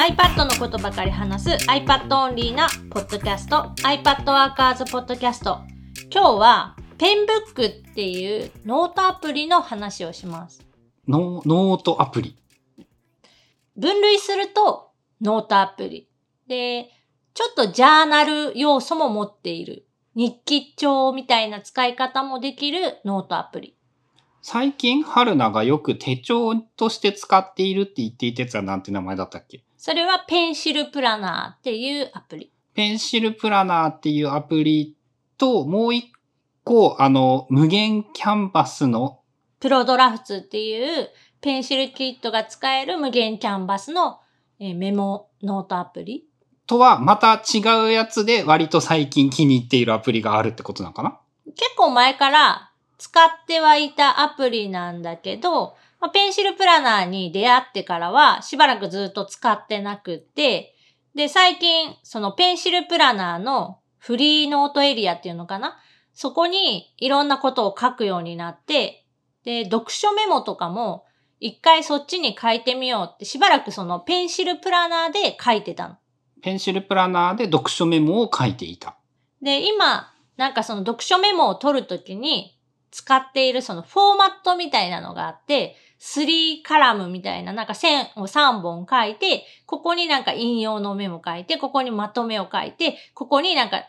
iPad のことばかり話す iPad オンリーなポッドキャスト iPad Workers Podcast 今日は Penbook っていうノートアプリの話をします。ノノートアプリ。分類するとノートアプリ。でちょっとジャーナル要素も持っている。日記帳みたいな使い方もできるノートアプリ。最近、春菜がよく手帳として使っているって言っていたやつはなんて名前だったっけ？それはペンシルプラナーっていうアプリ。ペンシルプラナーっていうアプリと、もう一個、あの、無限キャンバスの、プロドラフツっていうペンシルキットが使える無限キャンバスのえーメモノートアプリ。とはまた違うやつで割と最近気に入っているアプリがあるってことなのかな？結構前から使ってはいたアプリなんだけど、まあペンシルプラナーに出会ってからはしばらくずっと使ってなくって、で、最近、そのペンシルプラナーのフリーノートエリアっていうのかな？そこにいろんなことを書くようになって、で、読書メモとかも一回そっちに書いてみようってしばらくそのペンシルプラナーで書いてたの。ペンシルプラナーで読書メモを書いていた。で、今、なんかその読書メモを取るときに使っているそのフォーマットみたいなのがあって、3カラムみたいななんか線を3本書いて、ここになんか引用のメモ書いて、ここにまとめを書いて、ここになんか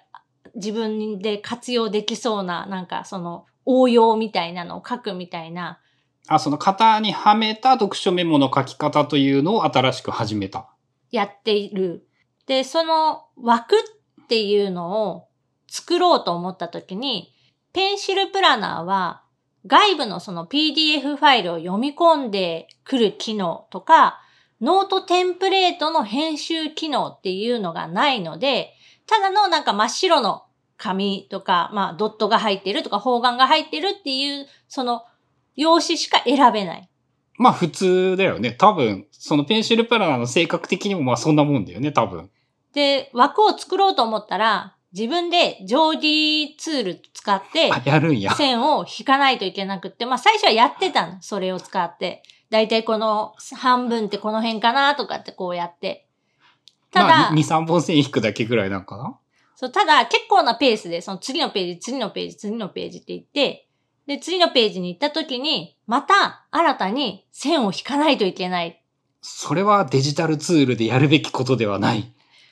自分で活用できそうななんかその応用みたいなのを書くみたいな、あ、その型にはめた読書メモの書き方というのを新しく始めた。やっている。で、その枠っていうのを作ろうと思ったときに、 Pencil Planner は外部のその PDF ファイルを読み込んでくる機能とか、ノートテンプレートの編集機能っていうのがないので、ただのなんか真っ白の紙とか、まあドットが入ってるとか方眼が入ってるっていう、その用紙しか選べない。まあ普通だよね。多分、その Pencil Planner の性格的にもまあそんなもんだよね、多分。で、枠を作ろうと思ったら、自分でジョーディーツール使って、あ、やるんや。線を引かないといけなくって、まあ最初はやってたの。それを使って。だいたいこの半分ってこの辺かなとかってこうやって。ただ、まあ、2、3本線引くだけぐらいなんかな？そう、ただ結構なペースで、その次のページ、次のページ、次のページって言って、で、次のページに行った時に、また新たに線を引かないといけない。それはデジタルツールでやるべきことではない。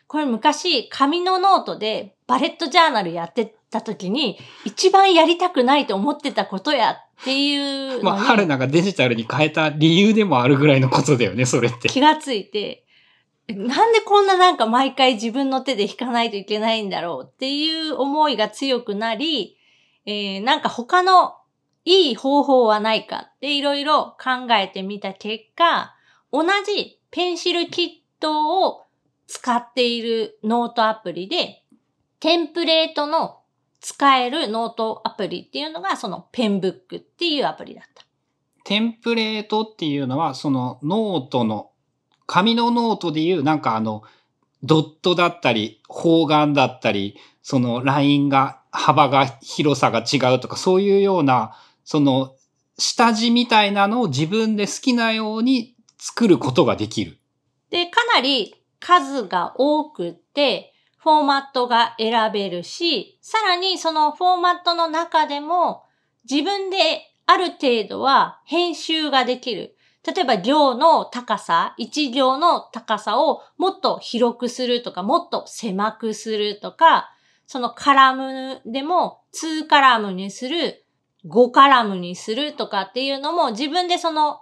これ昔、紙のノートでバレットジャーナルやってた時に、一番やりたくないと思ってたことやっていうまあ、春菜がデジタルに変えた理由でもあるぐらいのことだよね、それって。気がついて、なんでこんななんか毎回自分の手で引かないといけないんだろうっていう思いが強くなり、えーなんか他のいい方法はないかっていろいろ考えてみた結果、同じ PencilKit を使っているノートアプリで、テンプレートの使えるノートアプリっていうのがその Penbook っていうアプリだった。テンプレートっていうのは、そのノートの、紙のノートでいう、なんかあの、ドットだったり、方眼だったり、そのラインが、幅が、広さが違うとか、そういうような、その、下地みたいなのを自分で好きなように作ることができる。で、かなり数が多くて、フォーマットが選べるし、さらにそのフォーマットの中でも、自分である程度は編集ができる。例えば行の高さ、一行の高さをもっと広くするとか、もっと狭くするとか、そのカラムでも2カラムにする、5カラムにするとかっていうのも自分でその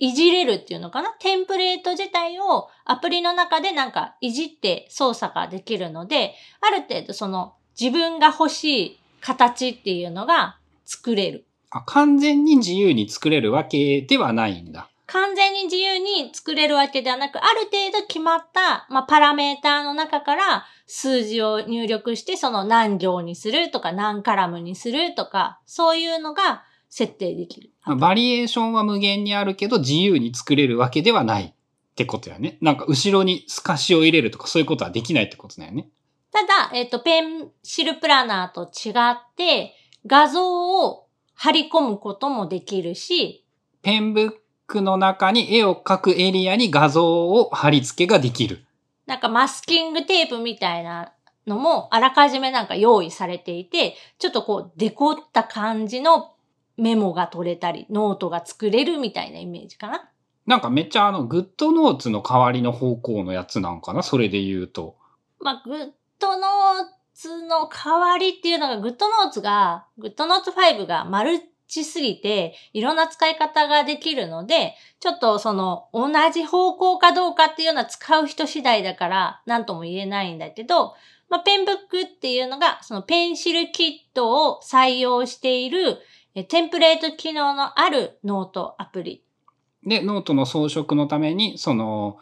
いじれるっていうのかな？テンプレート自体をアプリの中でなんかいじって操作ができるので、ある程度その自分が欲しい形っていうのが作れる。あ完全に自由に作れるわけではないんだ。完全に自由に作れるわけではなく、ある程度決まった、まあ、パラメーターの中から数字を入力して、その何行にするとか何カラムにするとか、そういうのが設定できる。まあバリエーションは無限にあるけど自由に作れるわけではないってことやね。なんか後ろに透かしを入れるとかそういうことはできないってことだよね。ただ、えっ、と、ペンシルプラナーと違って、画像を貼り込むこともできるし、ペンブックの中に絵を描くエリアに画像を貼り付けができる。なんかマスキングテープみたいなのもあらかじめなんか用意されていて、ちょっとこうデコった感じのメモが取れたり、ノートが作れるみたいなイメージかな。なんかめっちゃあの、 GoodNotes の代わりの方向のやつなんかな？それで言うと。まあ、 GoodNotes の代わりっていうのが、 GoodNotes が、 GoodNotes 5がマルチすぎて、いろんな使い方ができるので、ちょっとその、同じ方向かどうかっていうのは使う人次第だから、なんとも言えないんだけど、まあ、 Penbook っていうのが、その PencilKit を採用している、テンプレート機能のあるノートアプリ。で、ノートの装飾のために、その、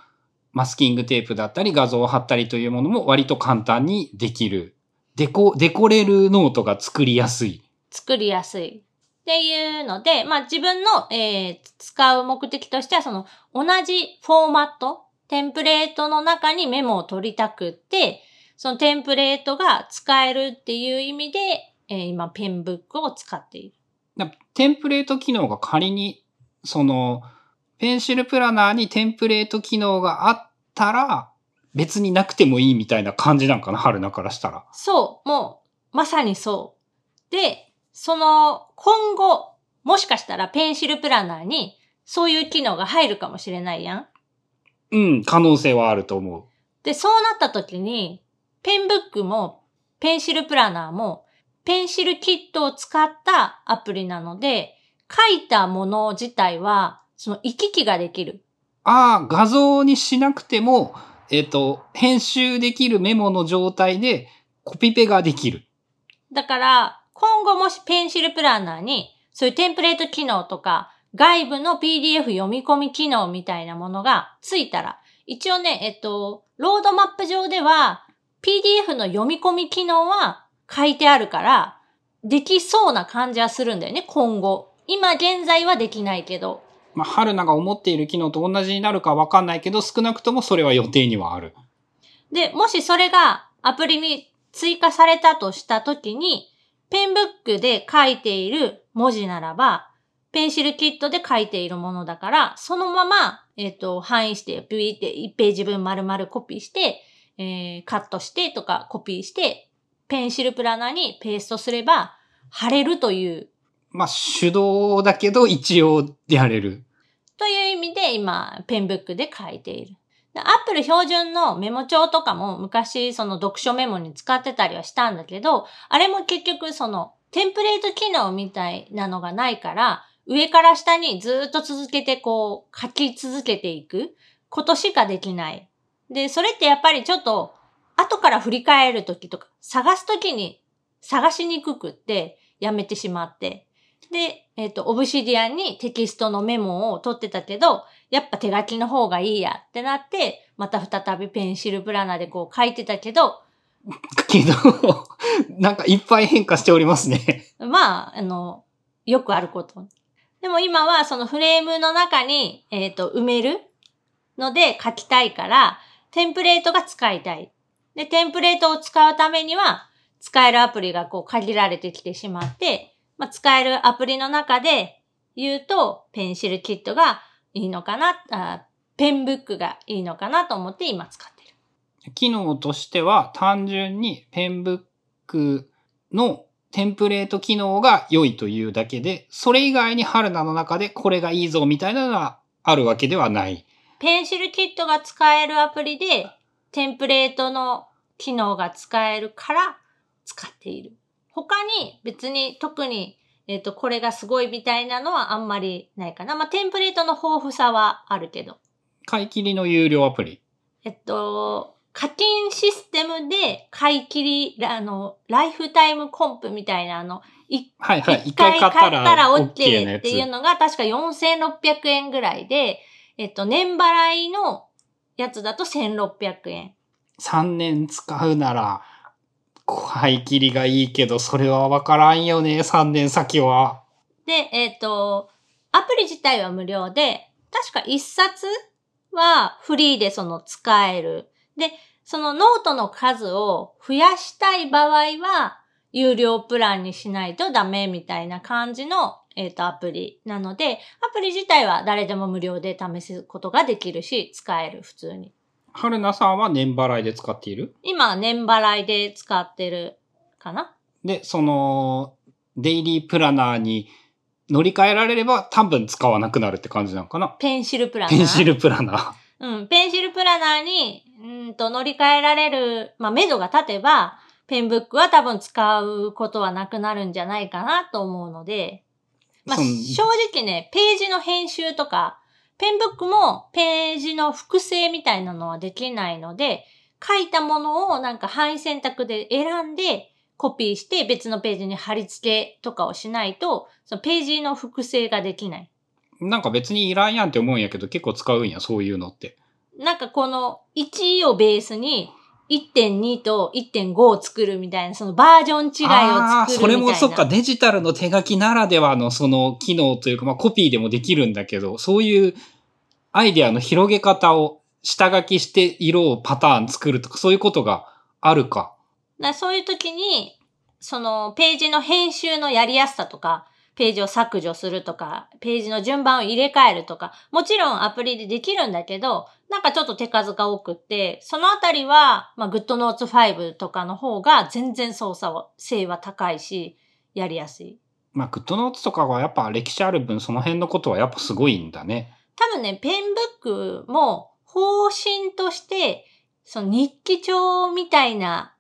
マスキングテープだったり画像を貼ったりというものも割と簡単にできる。デコ、デコれるノートが作りやすい。作りやすい。っていうので、まあ自分の、えー、使う目的としては、その同じフォーマット、テンプレートの中にメモを取りたくって、そのテンプレートが使えるっていう意味で、えー、今ペンブックを使っている。テンプレート機能が仮に、その、ペンシルプラナーにテンプレート機能があったら、別になくてもいいみたいな感じなんかな、春菜からしたら。そう、もう、まさにそう。で、その、今後、もしかしたらペンシルプラナーに、そういう機能が入るかもしれないやん。うん、可能性はあると思う。で、そうなった時に、ペンブックも、ペンシルプラナーも、ペンシルキットを使ったアプリなので、書いたもの自体は、その行き来ができる。ああ、画像にしなくても、えっ、と、編集できるメモの状態でコピペができる。だから、今後もしペンシルプランナーに、そういうテンプレート機能とか、外部の PDF 読み込み機能みたいなものがついたら、一応ね、えっと、ロードマップ上では、PDF の読み込み機能は書いてあるから、できそうな感じはするんだよね、今後。今現在はできないけど。まあ、春菜が思っている機能と同じになるかわかんないけど、少なくともそれは予定にはある。で、もしそれがアプリに追加されたとしたときに、ペンブックで書いている文字ならば、ペンシルキットで書いているものだから、そのまま、えっ、ー、と、範囲して、ピーって1ページ分丸々コピーして、えー、カットしてとかコピーして、ペンシルプラナーにペーストすれば、貼れるという。まあ、手動だけど一応やれる。という意味で今、ペンブックで書いている。アップル標準のメモ帳とかも昔その読書メモに使ってたりはしたんだけど、あれも結局そのテンプレート機能みたいなのがないから、上から下にずっと続けてこう書き続けていくことしかできない。で、それってやっぱりちょっと後から振り返るときとか探すときに探しにくくってやめてしまって、で、えっ、ー、と、オブシディアンにテキストのメモを取ってたけど、やっぱ手書きの方がいいやってなって、また再びペンシルプラナーでこう書いてたけど、けど、なんかいっぱい変化しておりますね。まあ、あの、よくあること。でも今はそのフレームの中に、えっ、ー、と、埋めるので書きたいから、テンプレートが使いたい。で、テンプレートを使うためには、使えるアプリがこう限られてきてしまって、まあ、使えるアプリの中で言うと、ペンシルキットがいいのかなあ、ペンブックがいいのかなと思って今使ってる。機能としては単純にペンブックのテンプレート機能が良いというだけで、それ以外に春菜の中でこれがいいぞみたいなのはあるわけではない。ペンシルキットが使えるアプリで、テンプレートの機能が使えるから使っている。他に別に特に、えっ、ー、と、これがすごいみたいなのはあんまりないかな。まあ、テンプレートの豊富さはあるけど。買い切りの有料アプリ？えっと、課金システムで買い切り、あの、ライフタイムコンプみたいな、あの、いはいはい。一回買ったら OK っていうのが確か4600円ぐらいで、えっと、年払いのやつだと1600円。3年使うなら、買い切りがいいけど、それはわからんよね、3年先は。で、えっ、ー、と、アプリ自体は無料で、確か1冊はフリーでその使える。で、そのノートの数を増やしたい場合は、有料プランにしないとダメみたいな感じの、えっ、と、アプリなので、アプリ自体は誰でも無料で試すことができるし、使える、普通に。春菜さんは年払いで使っている？今、年払いで使ってるかな？で、その、デイリープラナーに乗り換えられれば多分使わなくなるって感じなのかな？ペンシルプラナー？ペンシルプラナー。うん、ペンシルプラナーに、うんと乗り換えられる、まあ、目処が立てば、ペンブックは多分使うことはなくなるんじゃないかなと思うので、まあ、正直ね、ページの編集とか、ペンブックもページの複製みたいなのはできないので、書いたものをなんか範囲選択で選んで、コピーして別のページに貼り付けとかをしないと、そのページの複製ができない。なんか別にいらんやんって思うんやけど結構使うんや、そういうのって。なんかこの1をベースに1.2と1.5を作るみたいな、そのバージョン違いを作るみたいな。それもそっか、デジタルの手書きならではのその機能というか、まあコピーでもできるんだけど、そういうアイデアの広げ方を下書きして色をパターン作るとか、そういうことがあるか。だそういう時に、そのページの編集のやりやすさとか、ページを削除するとか、ページの順番を入れ替えるとか、もちろんアプリでできるんだけど、なんかちょっと手数が多くって、そのあたりは、まあ、GoodNotes 5とかの方が全然操作性は高いし、やりやすい。まあ、 GoodNotes とかはやっぱ歴史ある分、その辺のことはやっぱすごいんだね。多分ね、 Penbook も方針として、その日記帳みたいな、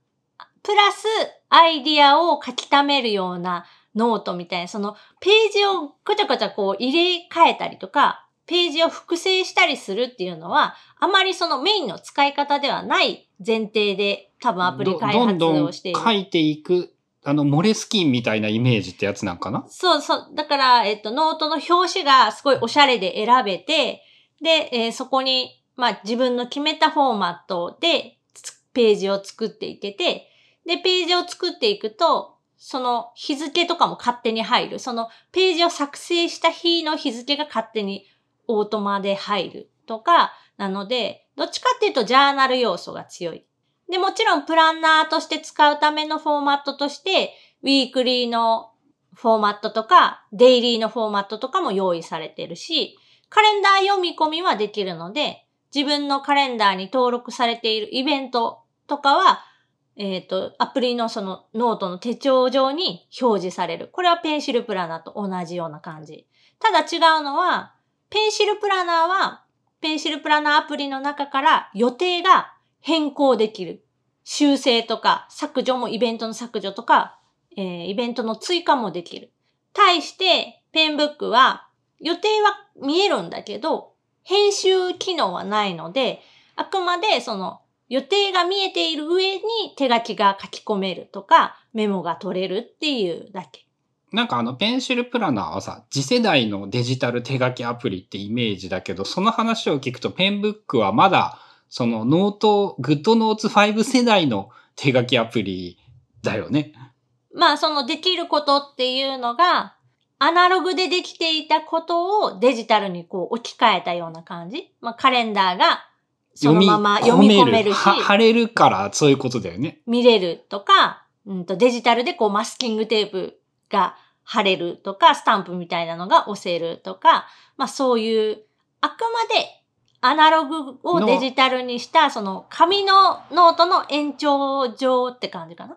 プラスアイディアを書き溜めるようなノートみたいな、そのページをごちゃごちゃこう入れ替えたりとか、ページを複製したりするっていうのは、あまりそのメインの使い方ではない前提で多分アプリ開発をしている。どんどん書いていく、あの、 Moleskine みたいなイメージってやつなんかな？そうそう。だから、えっと、ノートの表紙がすごいおしゃれで選べて、で、えーそこに、まあ、自分の決めたフォーマットでつページを作っていけて、で、ページを作っていくと、その日付とかも勝手に入る。そのページを作成した日の日付が勝手にオートマで入るとか、なので、どっちかっていうとジャーナル要素が強い。で、もちろんプランナーとして使うためのフォーマットとして、ウィークリーのフォーマットとか、デイリーのフォーマットとかも用意されてるし、カレンダー読み込みはできるので、自分のカレンダーに登録されているイベントとかは、えっ、と、アプリのそのノートの手帳上に表示される。これは Pencil Planner と同じような感じ。ただ違うのは、 Pencil Planner は、ペンシルプラナーアプリの中から予定が変更できる。修正とか削除もイベントの削除とか、えーイベントの追加もできる。対して、ペンブックは予定は見えるんだけど、編集機能はないので、あくまでその予定が見えている上に手書きが書き込めるとか、メモが取れるっていうだけ。なんかあの、ペンシルプラナーはさ、次世代のデジタル手書きアプリってイメージだけど、その話を聞くとペンブックはまだ、そのノート、 GoodNotes 5世代の手書きアプリだよね。まあそのできることっていうのが、アナログでできていたことをデジタルにこう置き換えたような感じ。まあカレンダーがそのまま読み込めるし、は貼れるからそういうことだよね。見れるとか、うんとデジタルでこうマスキングテープが貼れるとか、スタンプみたいなのが押せるとか、まあそういう、あくまでアナログをデジタルにした、その紙のノートの延長上って感じかな？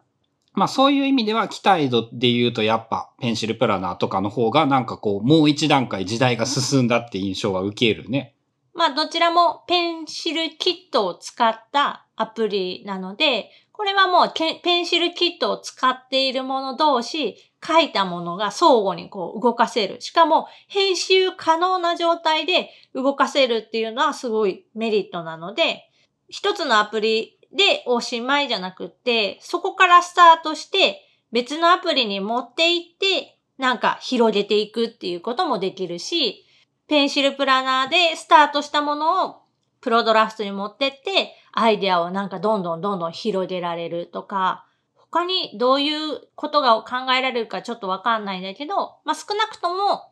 まあそういう意味では、期待度で言うとやっぱ Pencil Planner とかの方がなんかこう、もう一段階時代が進んだって印象は受けるね。まあどちらも PencilKit を使ったアプリなので、これはもう PencilKit を使っているもの同士、書いたものが相互にこう動かせる。しかも編集可能な状態で動かせるっていうのはすごいメリットなので、一つのアプリでおしまいじゃなくて、そこからスタートして別のアプリに持っていって、なんか広げていくっていうこともできるし、ペンシルプラナーでスタートしたものをプロドラフトに持ってって、アイデアをなんかどんどんどんどん広げられるとか、他にどういうことが考えられるかちょっとわかんないんだけど、まあ、少なくとも、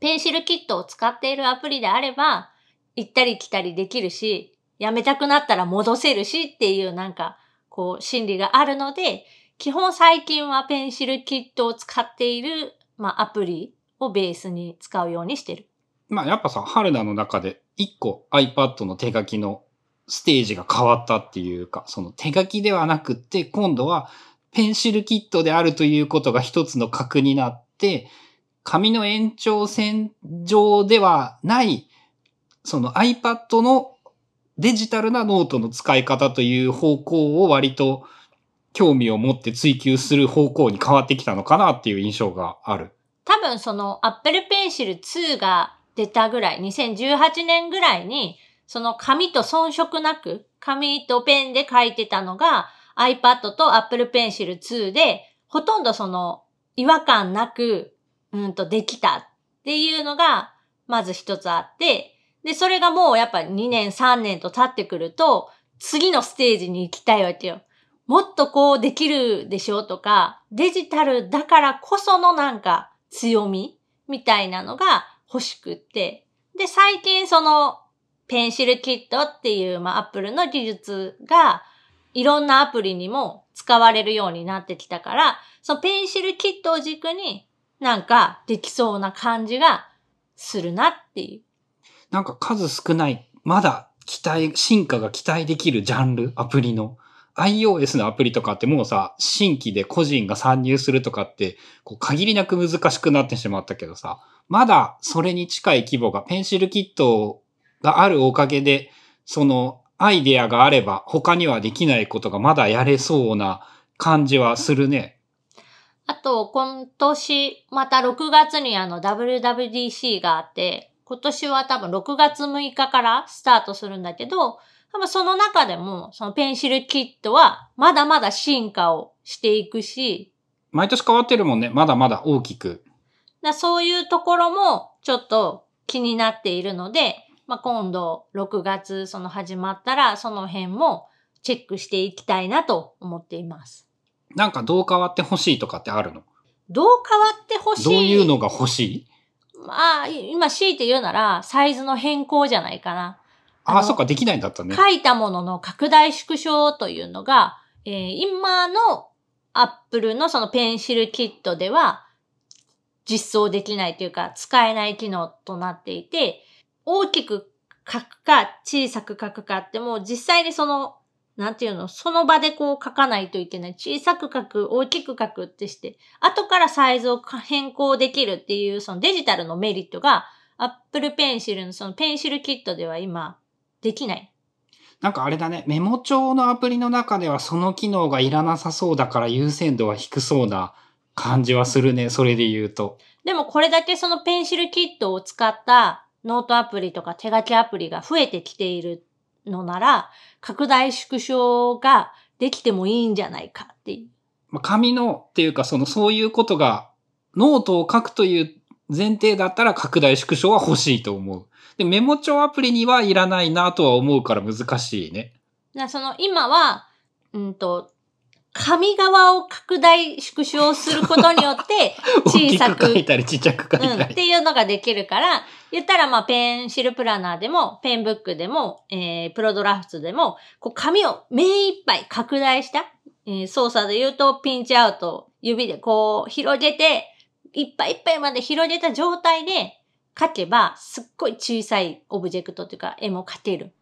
ペンシルキットを使っているアプリであれば、行ったり来たりできるし、やめたくなったら戻せるしっていうなんか、こう、心理があるので、基本最近はペンシルキットを使っている、まあ、アプリをベースに使うようにしてる。まあやっぱさ、春菜の中で一個 iPad の手書きのステージが変わったっていうか、その手書きではなくって、今度は PencilKit であるということが一つの核になって、紙の延長線上ではない、その iPad のデジタルなノートの使い方という方向を割と興味を持って追求する方向に変わってきたのかなっていう印象がある。多分その Apple Pencil 2が出たぐらい、2018年ぐらいに、その紙と遜色なく、紙とペンで書いてたのが iPad と Apple Pencil 2で、ほとんどその違和感なく、うんとできたっていうのが、まず一つあって、で、それがもうやっぱ2年3年と経ってくると、次のステージに行きたいわけよ。もっとこうできるでしょとか、デジタルだからこそのなんか強みみたいなのが欲しくって。で、最近そのペンシルキットっていう、まあ、アップルの技術がいろんなアプリにも使われるようになってきたから、そのペンシルキットを軸になんかできそうな感じがするなっていう。なんか数少ない、まだ期待、進化が期待できるジャンル、アプリの。iOS のアプリとかってもうさ、新規で個人が参入するとかって、こう限りなく難しくなってしまったけどさ、まだそれに近い規模が、ペンシルキットがあるおかげで、そのアイデアがあれば他にはできないことがまだやれそうな感じはするね。あと、今年、また6月にあの WWDC があって、今年は多分6月6日からスタートするんだけど、多分その中でも、そのペンシルキットはまだまだ進化をしていくし、毎年変わってるもんね。まだまだ大きく。だそういうところもちょっと気になっているので、まあ、今度6月その始まったらその辺もチェックしていきたいなと思っています。なんかどう変わってほしいとかってあるの？どう変わってほしい？どういうのが欲しい？まあ、今強いて言うなら、サイズの変更じゃないかな。ああ、そっか、できないんだったね。書いたものの拡大縮小というのが、えー今のアップルのそのペンシルキットでは実装できないというか使えない機能となっていて、大きく書くか小さく書くかってもう実際にその、なんていうの、その場でこう書かないといけない。小さく書く、大きく書くってして、後からサイズを変更できるっていうそのデジタルのメリットが Apple Pencil のそのペンシルキットでは今できない。なんかあれだね、メモ帳のアプリの中ではその機能がいらなさそうだから優先度は低そうな感じはするね、それで言うと。でもこれだけその PencilKit を使ったノートアプリとか手書きアプリが増えてきているのなら、拡大縮小ができてもいいんじゃないかっていう。まあ紙のっていうかそのそういうことがノートを書くという前提だったら拡大縮小は欲しいと思う。で、メモ帳アプリにはいらないなとは思うから難しいね。その今は、うんと、紙側を拡大縮小することによって、小さくく書いたりちっちゃく書いうん、たり。っていうのができるから、言ったらまあペンシルプラナーでも、ペンブックでも、えー、プロドラフトでも、こう紙を目いっぱい拡大した、えー操作で言うとピンチアウト、指でこう広げて、いっぱいいっぱいまで広げた状態で書けば、すっごい小さいオブジェクトというか絵も描ける。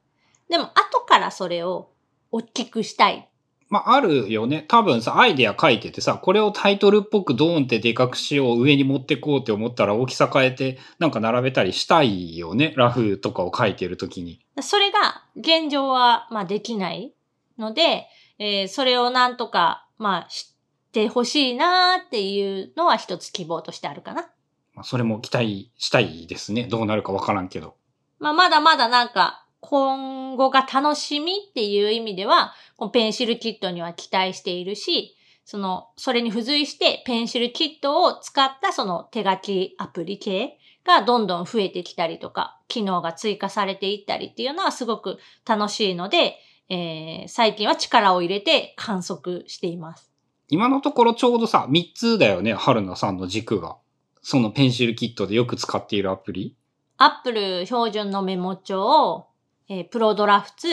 でも後からそれを大きくしたい。まあ、あるよね。多分さ、アイデア書いててさ、これをタイトルっぽくドーンってでかくしよう、上に持ってこうって思ったら大きさ変えて、なんか並べたりしたいよね。ラフとかを書いてるときに。それが現状は、まあ、できないので、えーそれをなんとか、まあ、知ってほしいなっていうのは一つ希望としてあるかな。まあ、それも期待したいですね。どうなるかわからんけど。まあ、まだまだなんか、今後が楽しみっていう意味では、このペンシルキットには期待しているし、その、それに付随してペンシルキットを使ったその手書きアプリ系がどんどん増えてきたりとか、機能が追加されていったりっていうのはすごく楽しいので、えー最近は力を入れて観測しています。今のところちょうどさ、3つだよね。春菜さんの軸が。そのペンシルキットでよく使っているアプリ。アップル標準のメモ帳、えープロドラフツ、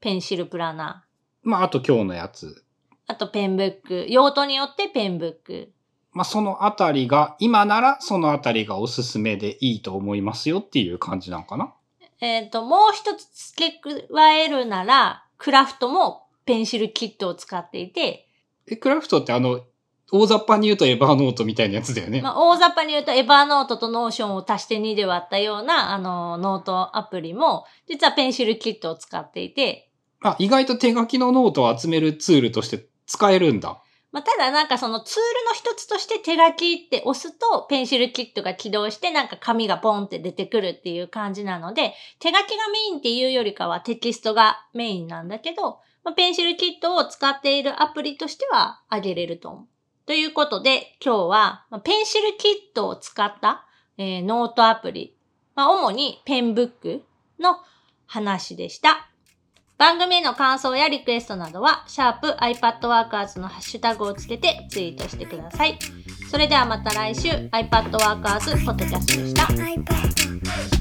ペンシルプラナー、まあ、あと今日のやつ。あとペンブック。用途によってペンブック。まあ、そのあたりが、今ならそのあたりがおすすめでいいと思いますよっていう感じなのかな？えっ、と、もう一つ付け加えるなら、クラフトもペンシルキットを使っていて、え、クラフトってあの、大雑把に言うと Evernote みたいなやつだよね。まあ、大雑把に言うと、 Evernote と Notion を足して2で割ったような、あの、ノートアプリも、実は PencilKit を使っていて、あ、意外と手書きのノートを集めるツールとして使えるんだ。まあ、ただなんかそのツールの一つとして手書きって押すと PencilKit が起動してなんか紙がポンって出てくるっていう感じなので手書きがメインっていうよりかはテキストがメインなんだけど、まあ、 PencilKit を使っているアプリとしてはあげれると思う。ということで今日はペンシルキットを使った、えーノートアプリ、まあ、主にペンブックの話でした。番組への感想やリクエストなどは、シャープ iPadWorkers のハッシュタグをつけてツイートしてください。それではまた来週、iPadWorkers ポッドキャストでした。